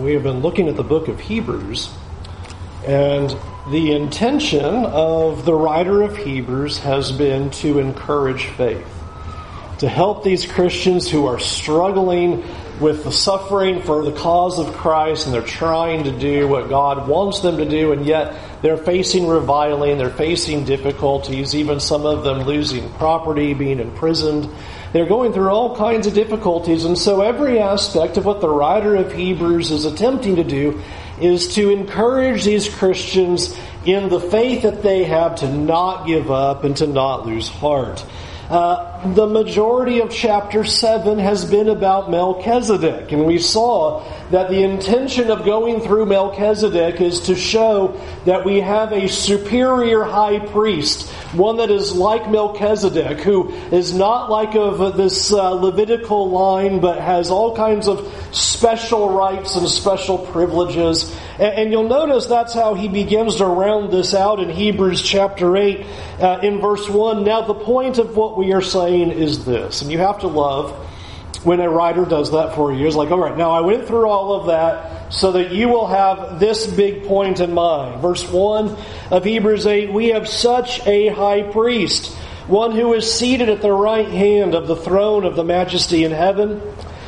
we have been looking at the book of Hebrews, and the intention of the writer of Hebrews has been to encourage faith, to help these Christians who are struggling with the suffering for the cause of Christ and they're trying to do what God wants them to do, and yet they're facing reviling, they're facing difficulties, even some of them losing property, being imprisoned. They're going through all kinds of difficulties, and so every aspect of what the writer of Hebrews is attempting to do is to encourage these Christians in the faith that they have to not give up and to not lose heart. Uh, the majority of chapter 7 has been about Melchizedek, and we saw that the intention of going through Melchizedek is to show that we have a superior high priest, one that is like Melchizedek, who is not like of this uh, Levitical line, but has all kinds of special rights and special privileges. And, and you'll notice that's how he begins to round this out in Hebrews chapter 8 uh, in verse 1. Now, the point of what we are saying is this, and you have to love when a writer does that for you. It's like, all right, now I went through all of that so that you will have this big point in mind. Verse 1 of Hebrews 8 We have such a high priest, one who is seated at the right hand of the throne of the majesty in heaven,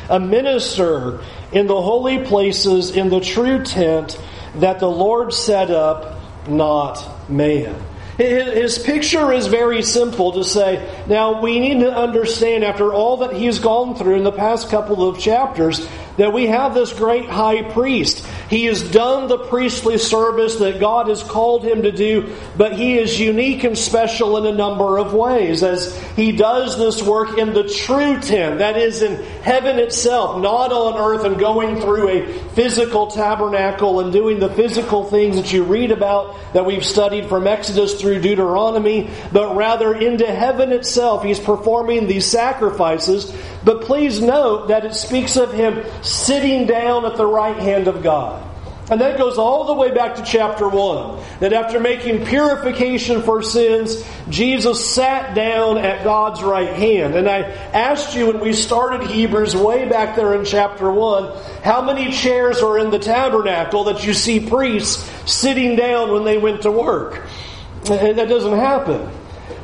a minister in the holy places in the true tent that the Lord set up, not man. His picture is very simple to say, now we need to understand after all that he's gone through in the past couple of chapters, that we have this great high priest. He has done the priestly service that God has called him to do, but he is unique and special in a number of ways as he does this work in the true tent, that is in heaven itself, not on earth and going through a physical tabernacle and doing the physical things that you read about that we've studied from Exodus through Deuteronomy, but rather into heaven itself. He's performing these sacrifices, but please note that it speaks of him sitting down at the right hand of God. And that goes all the way back to chapter 1. That after making purification for sins, Jesus sat down at God's right hand. And I asked you when we started Hebrews way back there in chapter 1, how many chairs are in the tabernacle that you see priests sitting down when they went to work? That doesn't happen.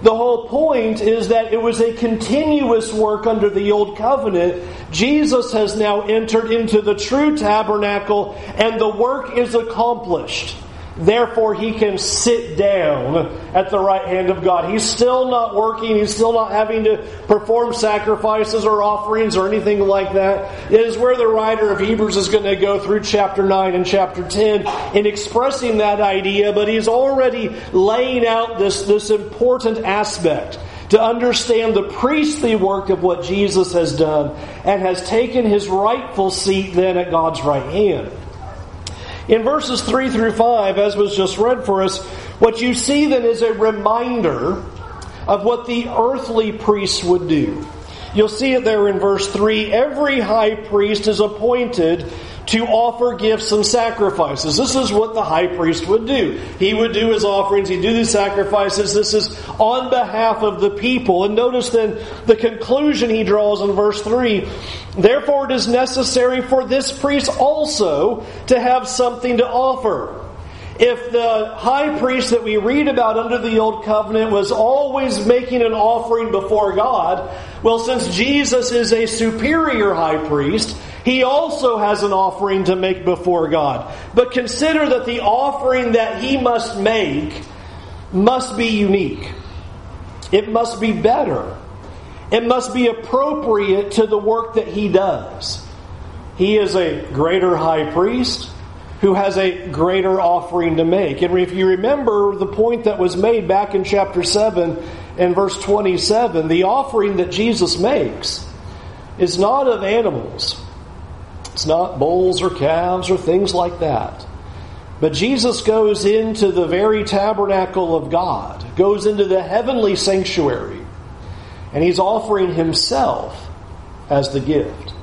The whole point is that it was a continuous work under the old covenant. Jesus has now entered into the true tabernacle and the work is accomplished. Therefore, he can sit down at the right hand of God. He's still not working. He's still not having to perform sacrifices or offerings or anything like that. It is where the writer of Hebrews is going to go through chapter 9 and chapter 10 in expressing that idea, but he's already laying out this, this important aspect to understand the priestly work of what Jesus has done and has taken his rightful seat then at God's right hand. In verses 3 through 5, as was just read for us, what you see then is a reminder of what the earthly priests would do. You'll see it there in verse 3. Every high priest is appointed to offer gifts and sacrifices. This is what the high priest would do. He would do his offerings, he'd do these sacrifices. This is on behalf of the people. And notice then the conclusion he draws in verse 3 Therefore, it is necessary for this priest also to have something to offer. If the high priest that we read about under the Old Covenant was always making an offering before God, well, since Jesus is a superior high priest, he also has an offering to make before God. But consider that the offering that he must make must be unique. It must be better. It must be appropriate to the work that he does. He is a greater high priest who has a greater offering to make. And if you remember the point that was made back in chapter 7 and verse 27, the offering that Jesus makes is not of animals. It's not bulls or calves or things like that. But Jesus goes into the very tabernacle of God, goes into the heavenly sanctuary, and he's offering himself as the gift.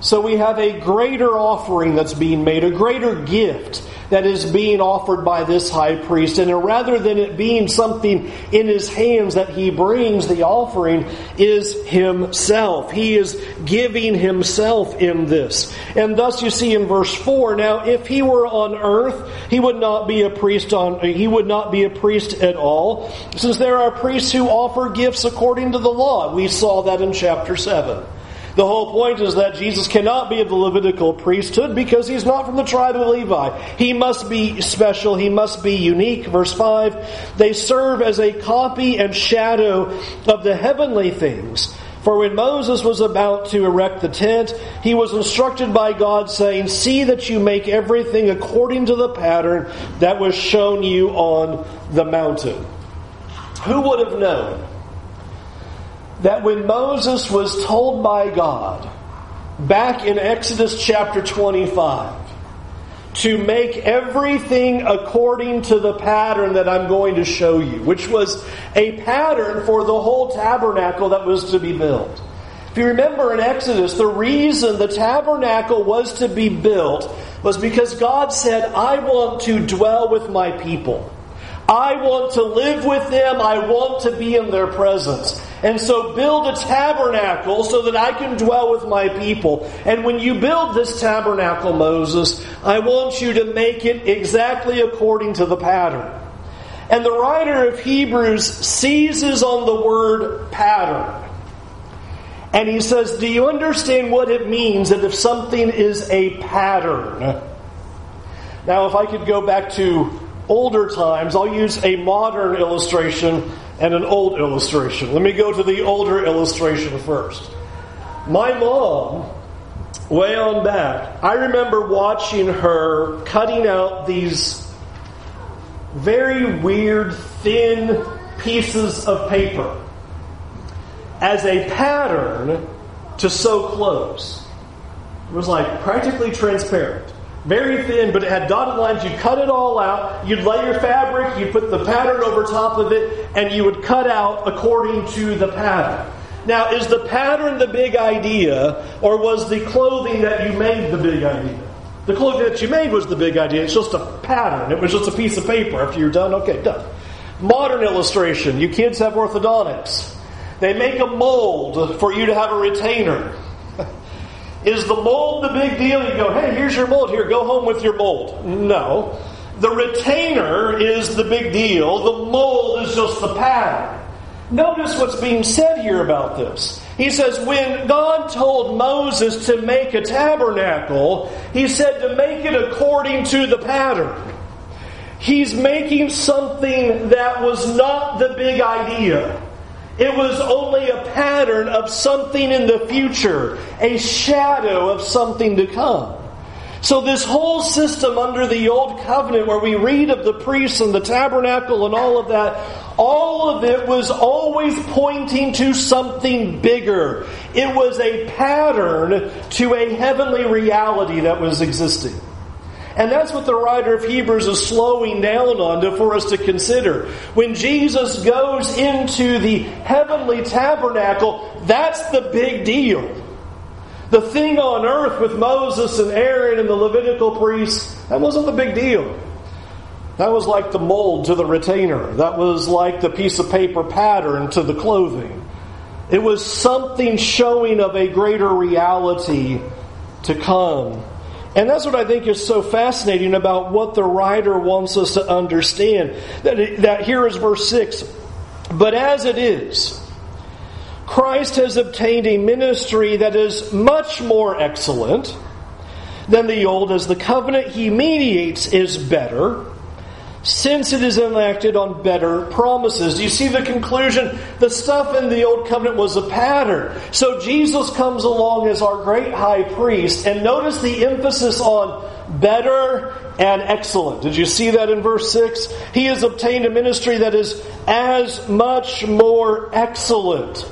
So we have a greater offering that's being made, a greater gift that is being offered by this high priest. And rather than it being something in his hands that he brings, the offering is himself. He is giving himself in this. And thus you see in verse 4, now if he were on earth, he would not be a priest on, he would not be a priest at all, since there are priests who offer gifts according to the law. We saw that in chapter 7. The whole point is that Jesus cannot be of the Levitical priesthood because he's not from the tribe of Levi. He must be special. He must be unique. Verse 5 They serve as a copy and shadow of the heavenly things. For when Moses was about to erect the tent, he was instructed by God, saying, See that you make everything according to the pattern that was shown you on the mountain. Who would have known that when Moses was told by God back in Exodus chapter 25 to make everything according to the pattern that I'm going to show you, which was a pattern for the whole tabernacle that was to be built. If you remember in Exodus, the reason the tabernacle was to be built was because God said, I want to dwell with my people. I want to live with them. I want to be in their presence. And so build a tabernacle so that I can dwell with my people. And when you build this tabernacle, Moses, I want you to make it exactly according to the pattern. And the writer of Hebrews seizes on the word pattern. And he says, Do you understand what it means that if something is a pattern? Now, if I could go back to older times, I'll use a modern illustration and an old illustration. Let me go to the older illustration first. My mom, way on back, I remember watching her cutting out these very weird, thin pieces of paper as a pattern to sew clothes. It was like practically transparent very thin, but it had dotted lines. You'd cut it all out. You'd lay your fabric, you'd put the pattern over top of it, and you would cut out according to the pattern. Now, is the pattern the big idea, or was the clothing that you made the big idea? The clothing that you made was the big idea. It's just a pattern. It was just a piece of paper. After you're done, okay, done. Modern illustration. You kids have orthodontics. They make a mold for you to have a retainer. Is the mold the big deal? You go, hey, here's your mold. Here, go home with your mold. No. The retainer is the big deal. The mold is just the pattern. Notice what's being said here about this. He says, when God told Moses to make a tabernacle, he said to make it according to the pattern. He's making something that was not the big idea. It was only a pattern of something in the future, a shadow of something to come. So, this whole system under the Old Covenant, where we read of the priests and the tabernacle and all of that, all of it was always pointing to something bigger. It was a pattern to a heavenly reality that was existing. And that's what the writer of Hebrews is slowing down on for us to consider. When Jesus goes into the heavenly tabernacle, that's the big deal. The thing on earth with Moses and Aaron and the Levitical priests, that wasn't the big deal. That was like the mold to the retainer. That was like the piece of paper pattern to the clothing. It was something showing of a greater reality to come. And that's what I think is so fascinating about what the writer wants us to understand. That, it, that here is verse 6. But as it is, Christ has obtained a ministry that is much more excellent than the old, as the covenant he mediates is better since it is enacted on better promises. Do you see the conclusion? The stuff in the Old Covenant was a pattern. So Jesus comes along as our great high priest, and notice the emphasis on better and excellent. Did you see that in verse 6? He has obtained a ministry that is as much more excellent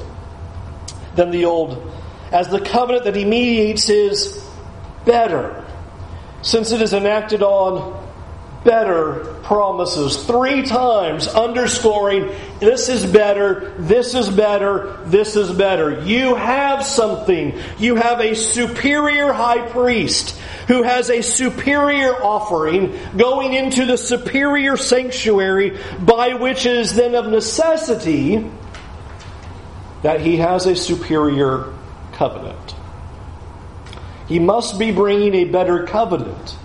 than the old, as the covenant that he mediates is better, since it is enacted on better promises three times, underscoring this is better, this is better, this is better. You have something. You have a superior high priest who has a superior offering going into the superior sanctuary, by which it is then of necessity that he has a superior covenant. He must be bringing a better covenant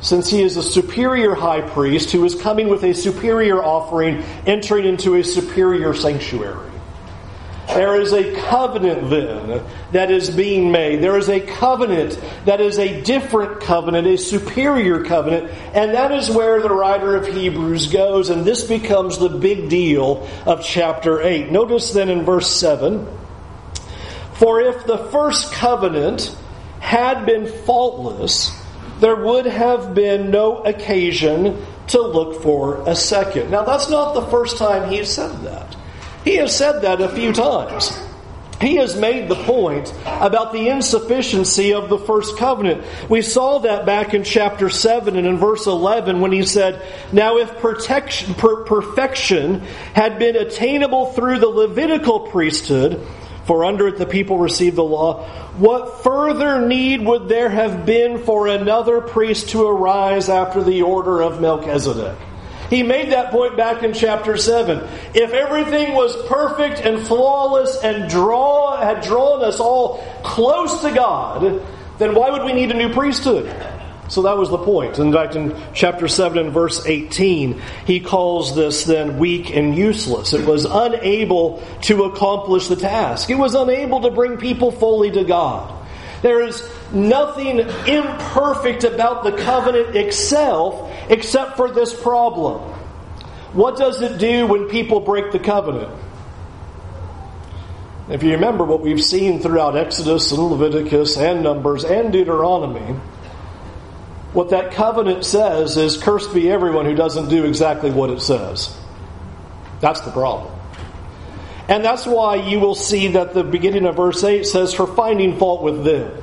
since he is a superior high priest who is coming with a superior offering, entering into a superior sanctuary. There is a covenant then that is being made. There is a covenant that is a different covenant, a superior covenant, and that is where the writer of Hebrews goes, and this becomes the big deal of chapter 8. Notice then in verse 7 For if the first covenant had been faultless, there would have been no occasion to look for a second. Now, that's not the first time he has said that. He has said that a few times. He has made the point about the insufficiency of the first covenant. We saw that back in chapter 7 and in verse 11 when he said, Now if protection, per- perfection had been attainable through the Levitical priesthood, for under it the people received the law. What further need would there have been for another priest to arise after the order of Melchizedek? He made that point back in chapter 7. If everything was perfect and flawless and draw, had drawn us all close to God, then why would we need a new priesthood? So that was the point. In fact, in chapter 7 and verse 18, he calls this then weak and useless. It was unable to accomplish the task, it was unable to bring people fully to God. There is nothing imperfect about the covenant itself except for this problem. What does it do when people break the covenant? If you remember what we've seen throughout Exodus and Leviticus and Numbers and Deuteronomy, what that covenant says is, Cursed be everyone who doesn't do exactly what it says. That's the problem. And that's why you will see that the beginning of verse 8 says, For finding fault with them.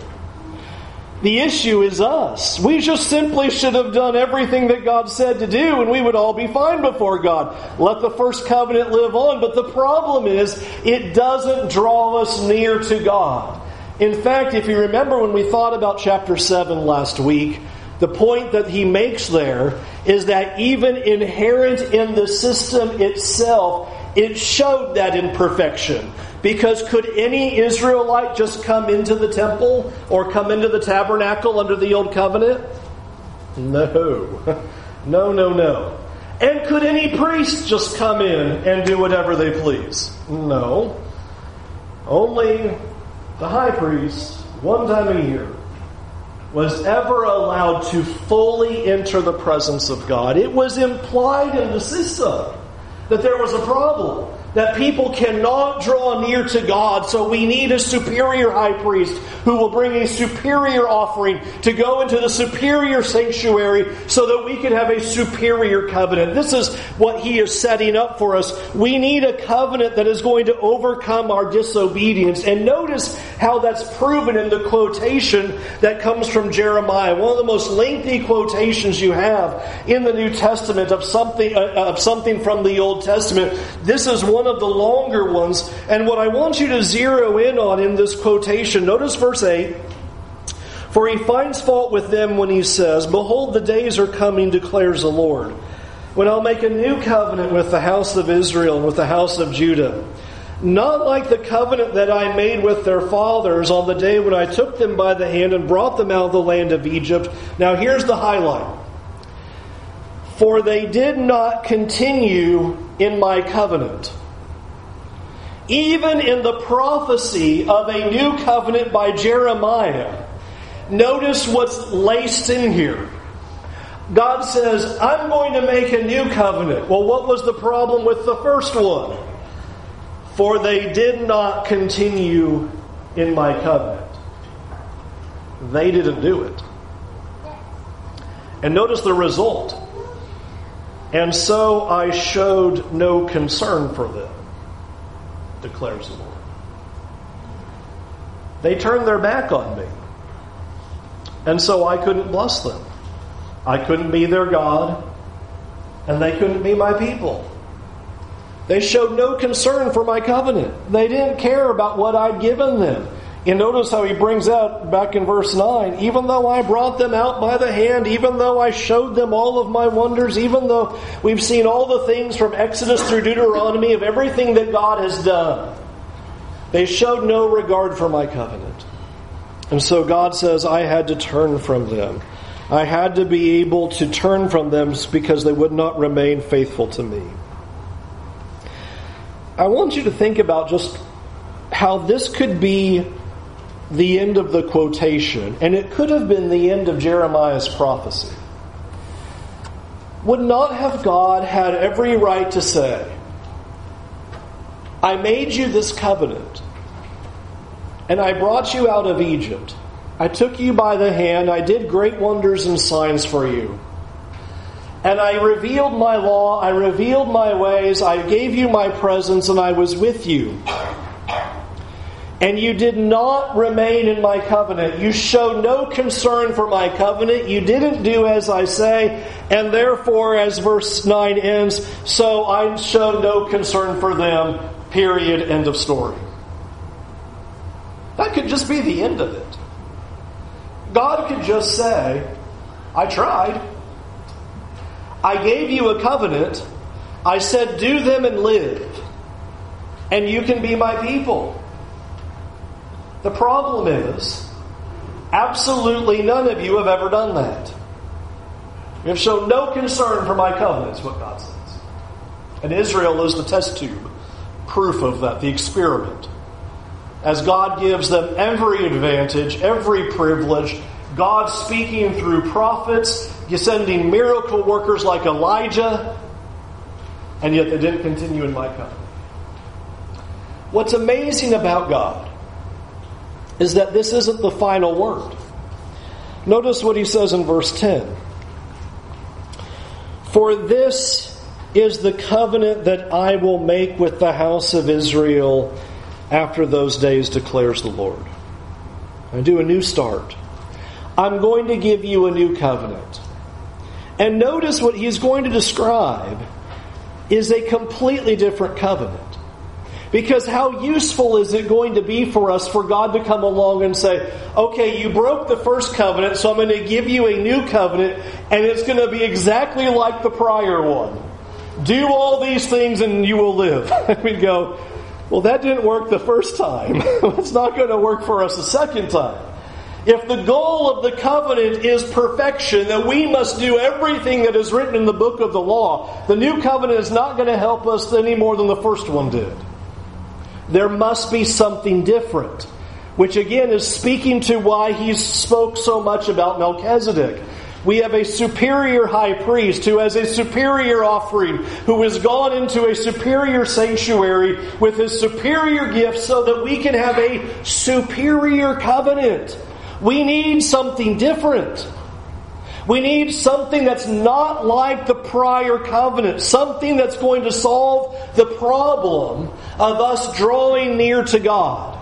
The issue is us. We just simply should have done everything that God said to do and we would all be fine before God. Let the first covenant live on. But the problem is, it doesn't draw us near to God. In fact, if you remember when we thought about chapter 7 last week, the point that he makes there is that even inherent in the system itself, it showed that imperfection. Because could any Israelite just come into the temple or come into the tabernacle under the old covenant? No. No, no, no. And could any priest just come in and do whatever they please? No. Only the high priest, one time a year, was ever allowed to fully enter the presence of God. It was implied in the system that there was a problem that people cannot draw near to God, so we need a superior high priest who will bring a superior offering to go into the superior sanctuary so that we can have a superior covenant. This is what he is setting up for us. We need a covenant that is going to overcome our disobedience. And notice how that's proven in the quotation that comes from Jeremiah, one of the most lengthy quotations you have in the New Testament of something uh, of something from the Old Testament. This is one of the longer ones. And what I want you to zero in on in this quotation, notice verse 8. For he finds fault with them when he says, Behold, the days are coming, declares the Lord, when I'll make a new covenant with the house of Israel and with the house of Judah. Not like the covenant that I made with their fathers on the day when I took them by the hand and brought them out of the land of Egypt. Now here's the highlight. For they did not continue in my covenant even in the prophecy of a new covenant by Jeremiah, notice what's laced in here. God says, I'm going to make a new covenant. Well, what was the problem with the first one? For they did not continue in my covenant. They didn't do it. And notice the result. And so I showed no concern for them declares the Lord. They turned their back on me. And so I couldn't bless them. I couldn't be their God, and they couldn't be my people. They showed no concern for my covenant. They didn't care about what I'd given them. And notice how he brings out back in verse 9, even though I brought them out by the hand, even though I showed them all of my wonders, even though we've seen all the things from Exodus through Deuteronomy of everything that God has done, they showed no regard for my covenant. And so God says, I had to turn from them. I had to be able to turn from them because they would not remain faithful to me. I want you to think about just how this could be the end of the quotation, and it could have been the end of Jeremiah's prophecy. Would not have God had every right to say, I made you this covenant, and I brought you out of Egypt. I took you by the hand, I did great wonders and signs for you. And I revealed my law, I revealed my ways, I gave you my presence, and I was with you. And you did not remain in my covenant. You showed no concern for my covenant. You didn't do as I say. And therefore, as verse 9 ends, so I show no concern for them. Period. End of story. That could just be the end of it. God could just say, I tried. I gave you a covenant. I said, do them and live. And you can be my people. The problem is, absolutely none of you have ever done that. You have shown no concern for my covenant, is what God says. And Israel is the test tube, proof of that, the experiment. As God gives them every advantage, every privilege, God speaking through prophets, sending miracle workers like Elijah, and yet they didn't continue in my covenant. What's amazing about God is that this isn't the final word. Notice what he says in verse 10. For this is the covenant that I will make with the house of Israel after those days, declares the Lord. I do a new start. I'm going to give you a new covenant. And notice what he's going to describe is a completely different covenant. Because how useful is it going to be for us for God to come along and say, okay, you broke the first covenant, so I'm going to give you a new covenant, and it's going to be exactly like the prior one. Do all these things and you will live. And we go, well, that didn't work the first time. it's not going to work for us a second time. If the goal of the covenant is perfection, then we must do everything that is written in the book of the law. The new covenant is not going to help us any more than the first one did. There must be something different. Which again is speaking to why he spoke so much about Melchizedek. We have a superior high priest who has a superior offering, who has gone into a superior sanctuary with his superior gifts so that we can have a superior covenant. We need something different. We need something that's not like the prior covenant, something that's going to solve the problem of us drawing near to God.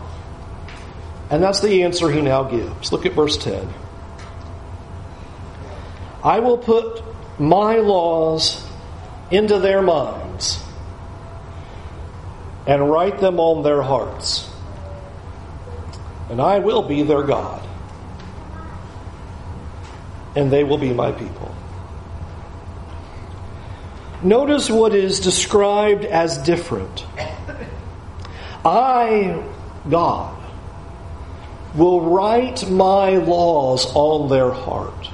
And that's the answer he now gives. Look at verse 10. I will put my laws into their minds and write them on their hearts, and I will be their God and they will be my people. Notice what is described as different. I, God, will write my laws on their heart.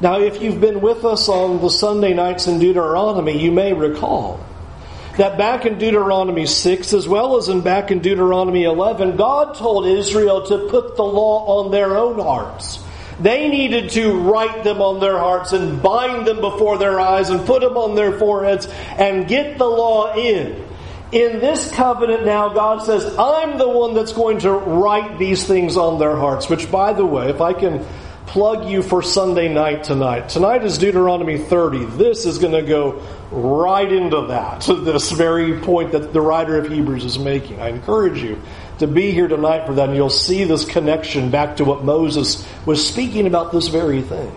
Now, if you've been with us on the Sunday nights in Deuteronomy, you may recall that back in Deuteronomy 6, as well as in back in Deuteronomy 11, God told Israel to put the law on their own hearts. They needed to write them on their hearts and bind them before their eyes and put them on their foreheads and get the law in. In this covenant now, God says, I'm the one that's going to write these things on their hearts. Which, by the way, if I can plug you for Sunday night tonight, tonight is Deuteronomy 30. This is going to go right into that, to this very point that the writer of Hebrews is making. I encourage you to be here tonight for that, and you'll see this connection back to what Moses was speaking about this very thing.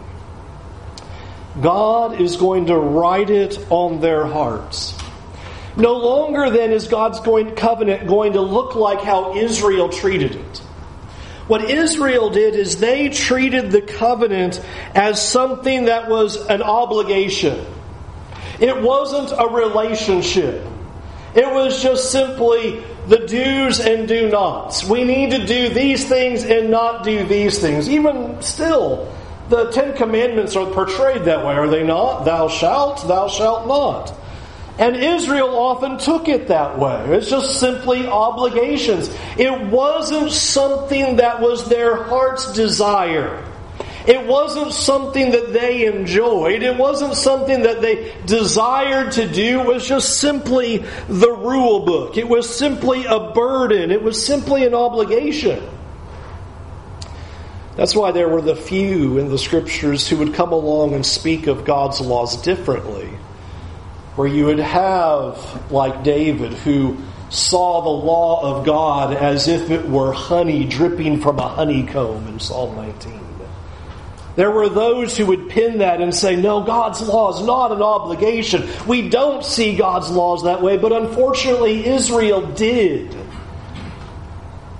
God is going to write it on their hearts. No longer then is God's going, covenant going to look like how Israel treated it. What Israel did is they treated the covenant as something that was an obligation. It wasn't a relationship. It was just simply the do's and do nots. We need to do these things and not do these things. Even still, the Ten Commandments are portrayed that way, are they not? Thou shalt, thou shalt not. And Israel often took it that way. It's just simply obligations. It wasn't something that was their heart's desire. It wasn't something that they enjoyed. It wasn't something that they desired to do. It was just simply the rule book. It was simply a burden. It was simply an obligation. That's why there were the few in the scriptures who would come along and speak of God's laws differently where you would have, like David, who saw the law of God as if it were honey dripping from a honeycomb in Psalm 19. There were those who would pin that and say, no, God's law is not an obligation. We don't see God's laws that way, but unfortunately, Israel did.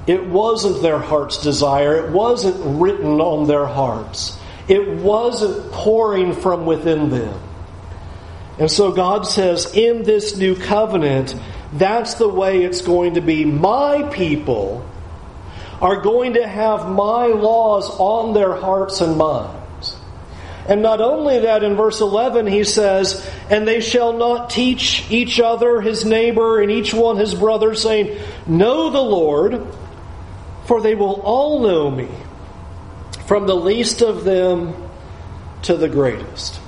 It wasn't their heart's desire, it wasn't written on their hearts, it wasn't pouring from within them. And so God says, in this new covenant, that's the way it's going to be. My people are going to have my laws on their hearts and minds. And not only that, in verse 11, he says, And they shall not teach each other, his neighbor, and each one his brother, saying, Know the Lord, for they will all know me, from the least of them to the greatest.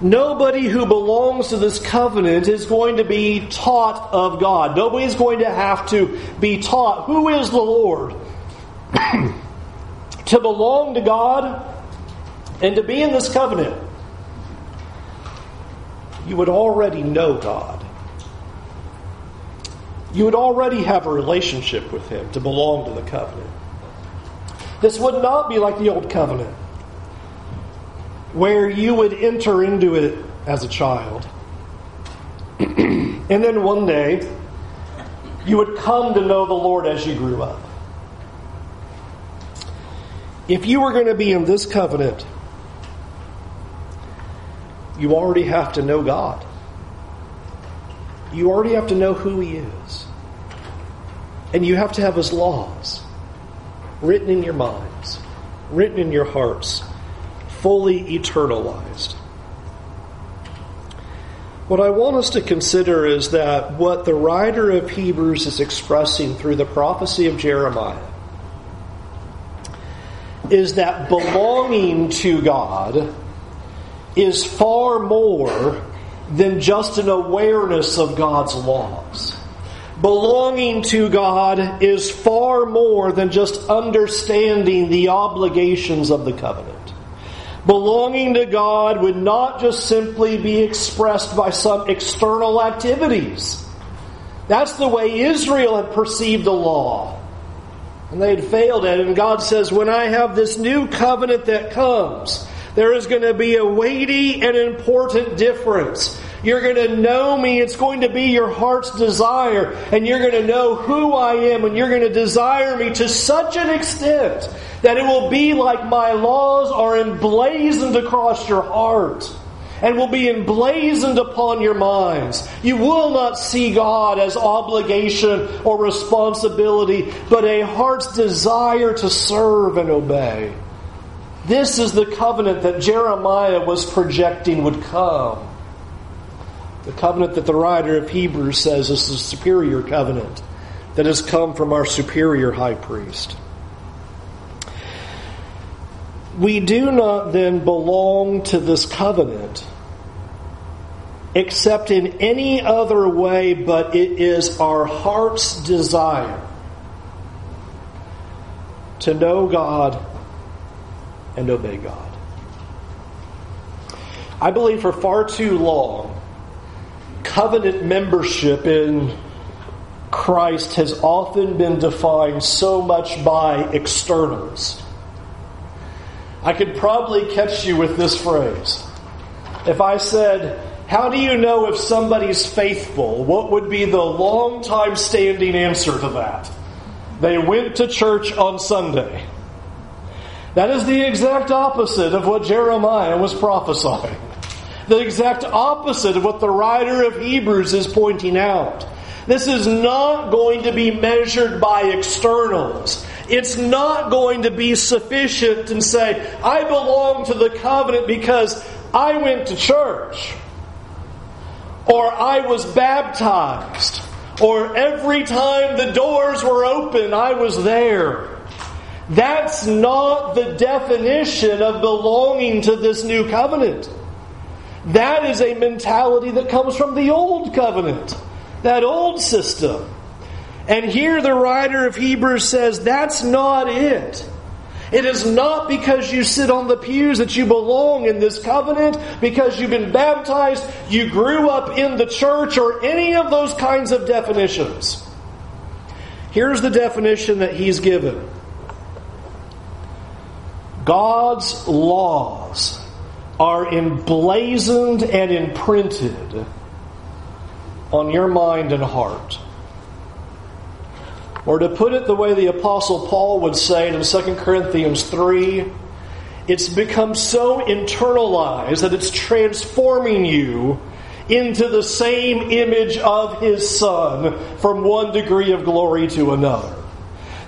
Nobody who belongs to this covenant is going to be taught of God. Nobody is going to have to be taught who is the Lord. to belong to God and to be in this covenant, you would already know God. You would already have a relationship with Him to belong to the covenant. This would not be like the old covenant where you would enter into it as a child. and then one day, you would come to know the Lord as you grew up. If you were going to be in this covenant, you already have to know God. You already have to know who He is. And you have to have His laws written in your minds, written in your hearts fully eternalized. What I want us to consider is that what the writer of Hebrews is expressing through the prophecy of Jeremiah is that belonging to God is far more than just an awareness of God's laws. Belonging to God is far more than just understanding the obligations of the covenant. Belonging to God would not just simply be expressed by some external activities. That's the way Israel had perceived the law. And they had failed at it. And God says, when I have this new covenant that comes, there is going to be a weighty and important difference. You're going to know me. It's going to be your heart's desire. And you're going to know who I am. And you're going to desire me to such an extent that it will be like my laws are emblazoned across your heart and will be emblazoned upon your minds. You will not see God as obligation or responsibility, but a heart's desire to serve and obey. This is the covenant that Jeremiah was projecting would come. The covenant that the writer of Hebrews says is the superior covenant that has come from our superior high priest we do not then belong to this covenant except in any other way, but it is our heart's desire to know God and obey God. I believe for far too long, covenant membership in Christ has often been defined so much by externals I could probably catch you with this phrase. If I said, How do you know if somebody's faithful? What would be the long time standing answer to that? They went to church on Sunday. That is the exact opposite of what Jeremiah was prophesying. The exact opposite of what the writer of Hebrews is pointing out. This is not going to be measured by externals. It's not going to be sufficient and say, I belong to the covenant because I went to church. Or I was baptized. Or every time the doors were open, I was there. That's not the definition of belonging to this new covenant. That is a mentality that comes from the old covenant, that old system. And here the writer of Hebrews says that's not it. It is not because you sit on the pews that you belong in this covenant, because you've been baptized, you grew up in the church, or any of those kinds of definitions. Here's the definition that he's given God's laws are emblazoned and imprinted on your mind and heart. Or to put it the way the Apostle Paul would say it in 2 Corinthians 3, it's become so internalized that it's transforming you into the same image of his Son from one degree of glory to another.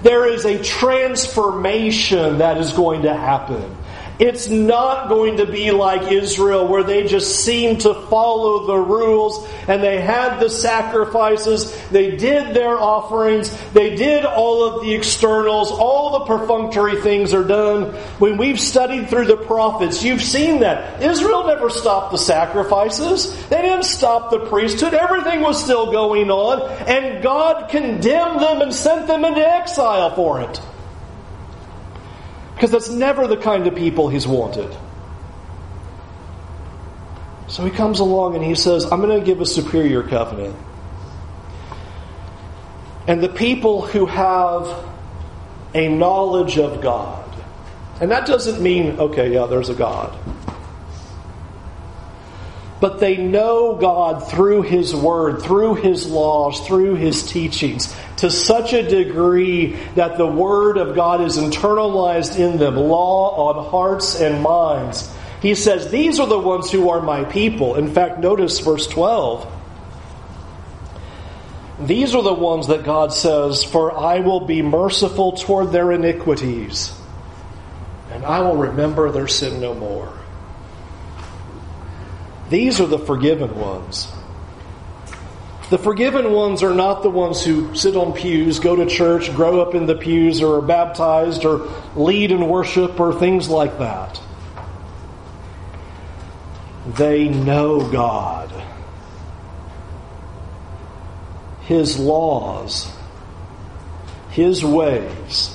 There is a transformation that is going to happen. It's not going to be like Israel where they just seem to follow the rules and they had the sacrifices, they did their offerings, they did all of the externals, all the perfunctory things are done. When we've studied through the prophets, you've seen that. Israel never stopped the sacrifices. They didn't stop the priesthood. Everything was still going on and God condemned them and sent them into exile for it. Because that's never the kind of people he's wanted. So he comes along and he says, I'm going to give a superior covenant. And the people who have a knowledge of God, and that doesn't mean, okay, yeah, there's a God but they know God through His Word, through His laws, through His teachings, to such a degree that the Word of God is internalized in them, law on hearts and minds. He says, These are the ones who are my people. In fact, notice verse 12. These are the ones that God says, For I will be merciful toward their iniquities, and I will remember their sin no more. These are the forgiven ones. The forgiven ones are not the ones who sit on pews, go to church, grow up in the pews, or are baptized, or lead in worship, or things like that. They know God. His laws, His ways,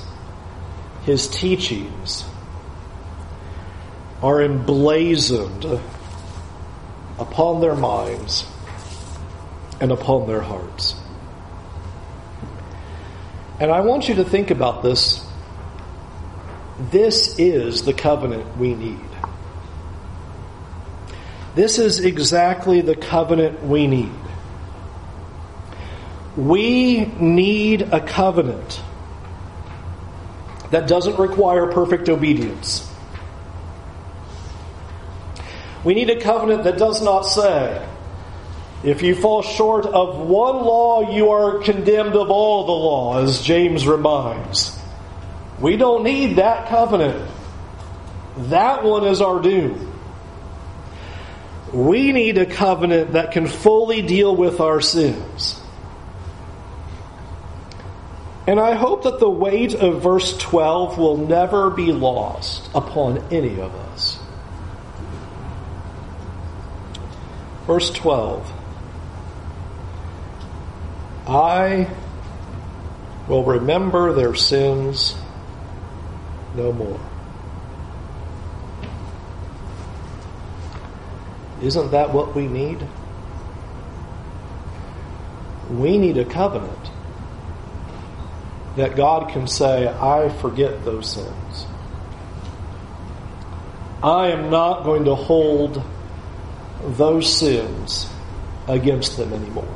His teachings are emblazoned upon their minds and upon their hearts. And I want you to think about this. This is the covenant we need. This is exactly the covenant we need. We need a covenant that doesn't require perfect obedience. We need a covenant that does not say, if you fall short of one law, you are condemned of all the law, as James reminds. We don't need that covenant. That one is our doom. We need a covenant that can fully deal with our sins. And I hope that the weight of verse 12 will never be lost upon any of us. Verse 12 I will remember their sins no more. Isn't that what we need? We need a covenant that God can say, I forget those sins. I am not going to hold those sins against them anymore.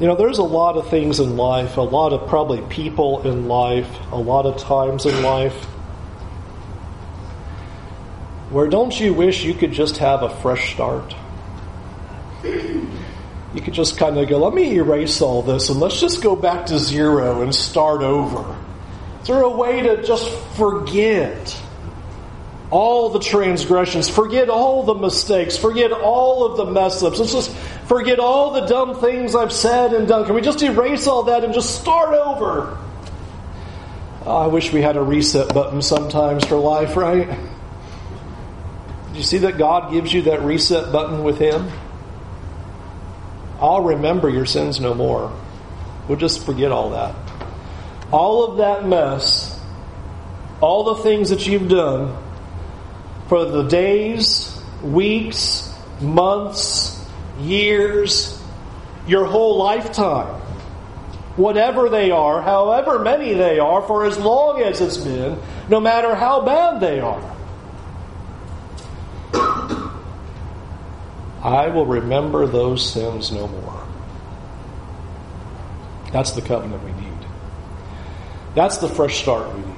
You know, there's a lot of things in life, a lot of probably people in life, a lot of times in life where don't you wish you could just have a fresh start? You could just kind of go, let me erase all this and let's just go back to zero and start over. Is there a way to just forget all the transgressions, forget all the mistakes, forget all of the mess ups? Let's just forget all the dumb things I've said and done. Can we just erase all that and just start over? Oh, I wish we had a reset button sometimes for life, right? Do you see that God gives you that reset button with Him? I'll remember your sins no more. We'll just forget all that all of that mess, all the things that you've done for the days, weeks, months, years, your whole lifetime, whatever they are, however many they are, for as long as it's been, no matter how bad they are. I will remember those sins no more. That's the covenant we need. That's the fresh start we need.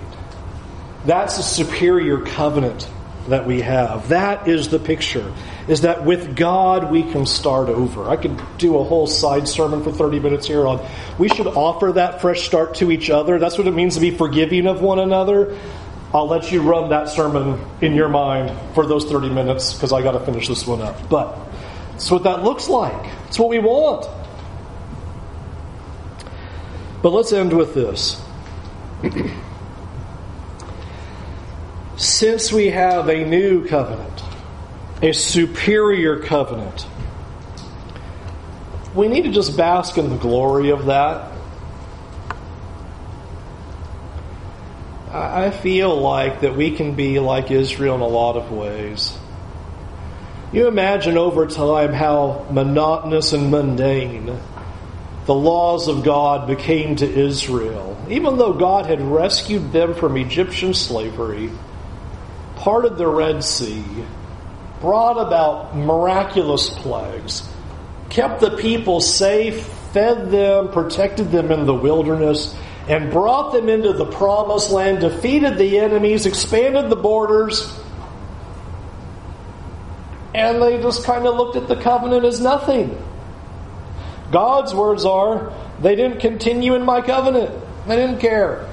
That's the superior covenant that we have. That is the picture. Is that with God we can start over. I could do a whole side sermon for 30 minutes here on we should offer that fresh start to each other. That's what it means to be forgiving of one another. I'll let you run that sermon in your mind for those 30 minutes because I got to finish this one up. But that's what that looks like. It's what we want. But let's end with this. Since we have a new covenant, a superior covenant, we need to just bask in the glory of that. I feel like that we can be like Israel in a lot of ways. You imagine over time how monotonous and mundane the laws of God became to Israel, even though God had rescued them from Egyptian slavery, parted the Red Sea, brought about miraculous plagues, kept the people safe, fed them, protected them in the wilderness, and brought them into the promised land, defeated the enemies, expanded the borders, and they just kind of looked at the covenant as nothing. God's words are, they didn't continue in my covenant. They didn't care.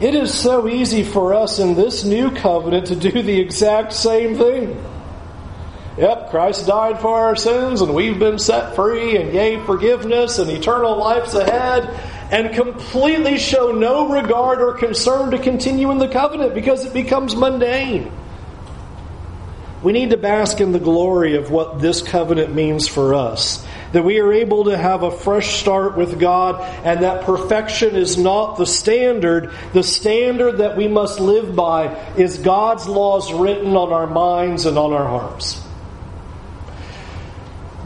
It is so easy for us in this new covenant to do the exact same thing. Yep, Christ died for our sins and we've been set free and gave forgiveness and eternal life's ahead and completely show no regard or concern to continue in the covenant because it becomes mundane. We need to bask in the glory of what this covenant means for us. That we are able to have a fresh start with God and that perfection is not the standard. The standard that we must live by is God's laws written on our minds and on our hearts.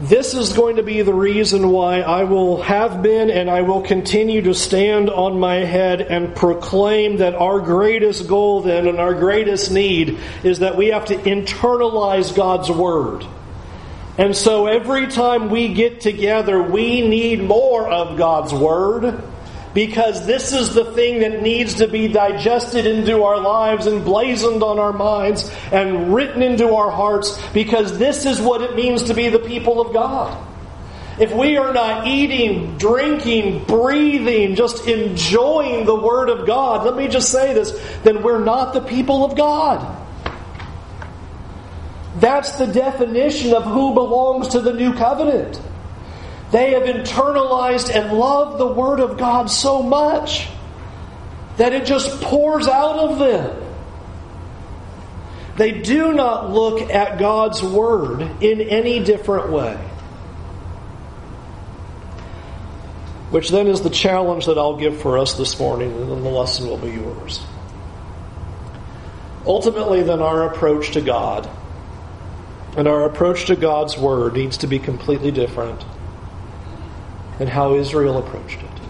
This is going to be the reason why I will have been and I will continue to stand on my head and proclaim that our greatest goal then and our greatest need is that we have to internalize God's Word. And so every time we get together, we need more of God's Word because this is the thing that needs to be digested into our lives and blazoned on our minds and written into our hearts because this is what it means to be the people of God. If we are not eating, drinking, breathing, just enjoying the Word of God, let me just say this, then we're not the people of God. That's the definition of who belongs to the new covenant. They have internalized and loved the Word of God so much that it just pours out of them. They do not look at God's Word in any different way. Which then is the challenge that I'll give for us this morning, and then the lesson will be yours. Ultimately, then, our approach to God and our approach to God's Word needs to be completely different than how Israel approached it.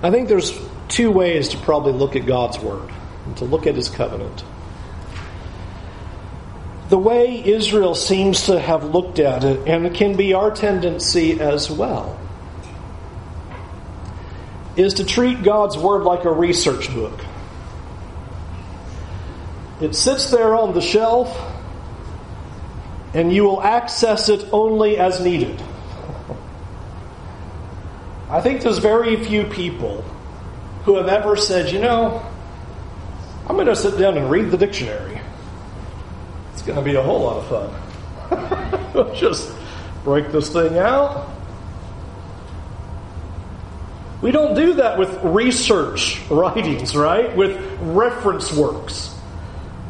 I think there's two ways to probably look at God's Word and to look at His covenant. The way Israel seems to have looked at it, and it can be our tendency as well, is to treat God's Word like a research book. It sits there on the shelf, and you will access it only as needed. I think there's very few people who have ever said, you know, I'm going to sit down and read the dictionary. It's going to be a whole lot of fun. Just break this thing out. We don't do that with research writings, right? With reference works.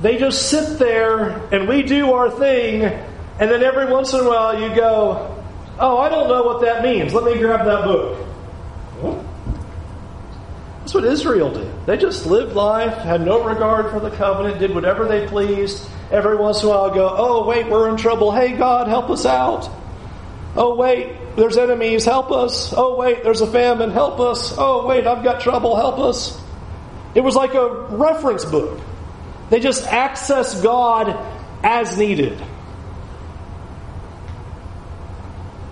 They just sit there and we do our thing, and then every once in a while you go, Oh, I don't know what that means. Let me grab that book. That's what Israel did. They just lived life, had no regard for the covenant, did whatever they pleased. Every once in a while, go, oh, wait, we're in trouble. Hey, God, help us out. Oh, wait, there's enemies. Help us. Oh, wait, there's a famine. Help us. Oh, wait, I've got trouble. Help us. It was like a reference book. They just access God as needed.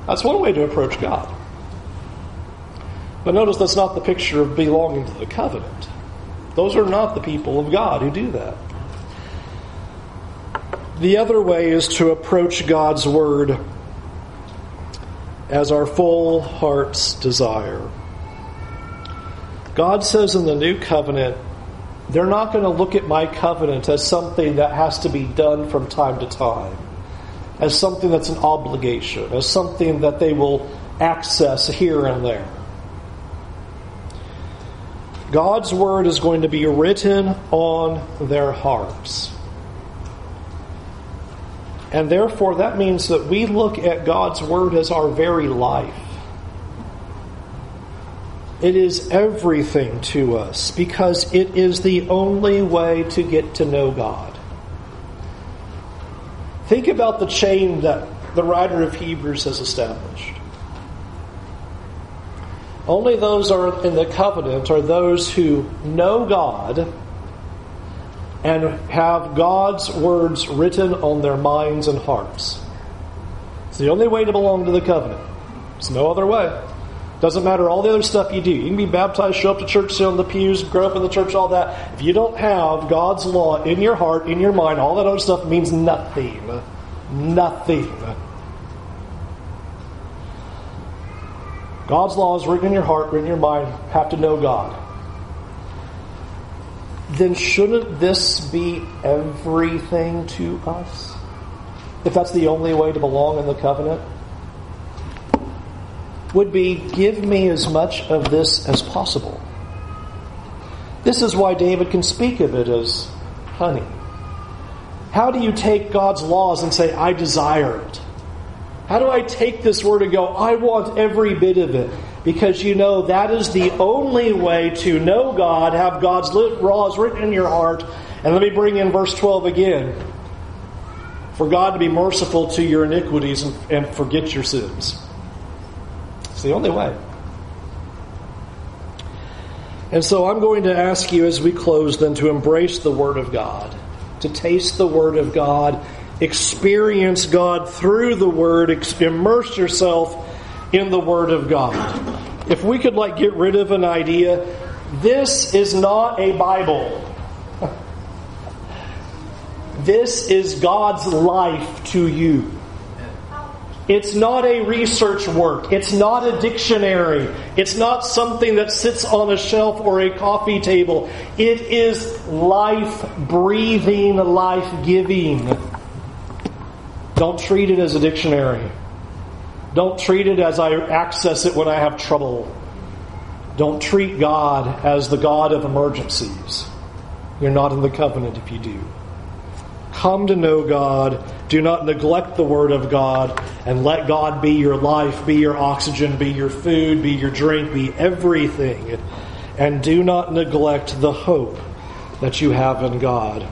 That's one way to approach God. But notice that's not the picture of belonging to the covenant. Those are not the people of God who do that. The other way is to approach God's Word as our full heart's desire. God says in the new covenant, they're not going to look at my covenant as something that has to be done from time to time, as something that's an obligation, as something that they will access here and there. God's word is going to be written on their hearts. And therefore, that means that we look at God's word as our very life. It is everything to us because it is the only way to get to know God. Think about the chain that the writer of Hebrews has established. Only those are in the covenant are those who know God and have God's words written on their minds and hearts. It's the only way to belong to the covenant. There's no other way. Doesn't matter all the other stuff you do. You can be baptized, show up to church, sit on the pews, grow up in the church, all that. If you don't have God's law in your heart, in your mind, all that other stuff means nothing. Nothing. God's law is written in your heart, written in your mind, have to know God. Then shouldn't this be everything to us? If that's the only way to belong in the covenant? Would be give me as much of this as possible. This is why David can speak of it as honey. How do you take God's laws and say, I desire it? How do I take this word and go, I want every bit of it? Because you know that is the only way to know God, have God's laws written in your heart. And let me bring in verse 12 again. For God to be merciful to your iniquities and, and forget your sins. It's the only way. And so I'm going to ask you as we close then to embrace the Word of God, to taste the Word of God experience God through the Word, immerse yourself in the Word of God. If we could like get rid of an idea, this is not a Bible. This is God's life to you. It's not a research work. It's not a dictionary. It's not something that sits on a shelf or a coffee table. It is life breathing, life giving. Don't treat it as a dictionary. Don't treat it as I access it when I have trouble. Don't treat God as the God of emergencies. You're not in the covenant if you do. Come to know God. Do not neglect the Word of God and let God be your life, be your oxygen, be your food, be your drink, be everything. And do not neglect the hope that you have in God.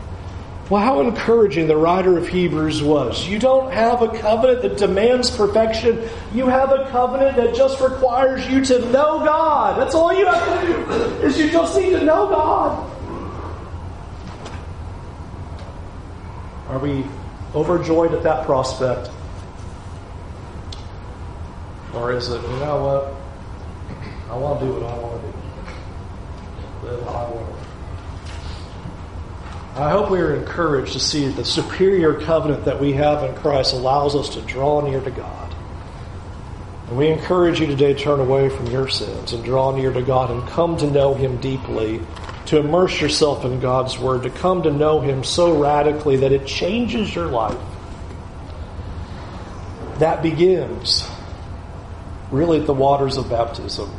Well, how encouraging the writer of Hebrews was. You don't have a covenant that demands perfection. You have a covenant that just requires you to know God. That's all you have to do, is you just need to know God. Are we overjoyed at that prospect? Or is it, you know what? I want to do what I want to do. Live I want I hope we are encouraged to see the superior covenant that we have in Christ allows us to draw near to God. And we encourage you today to turn away from your sins and draw near to God and come to know Him deeply, to immerse yourself in God's Word, to come to know Him so radically that it changes your life. That begins really at the waters of baptism.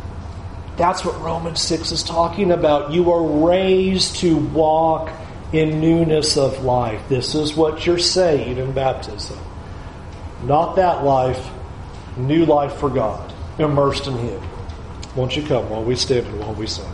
That's what Romans 6 is talking about. You are raised to walk in newness of life. This is what you're saying in baptism. Not that life, new life for God, immersed in Him. Won't you come while we stand and while we sing?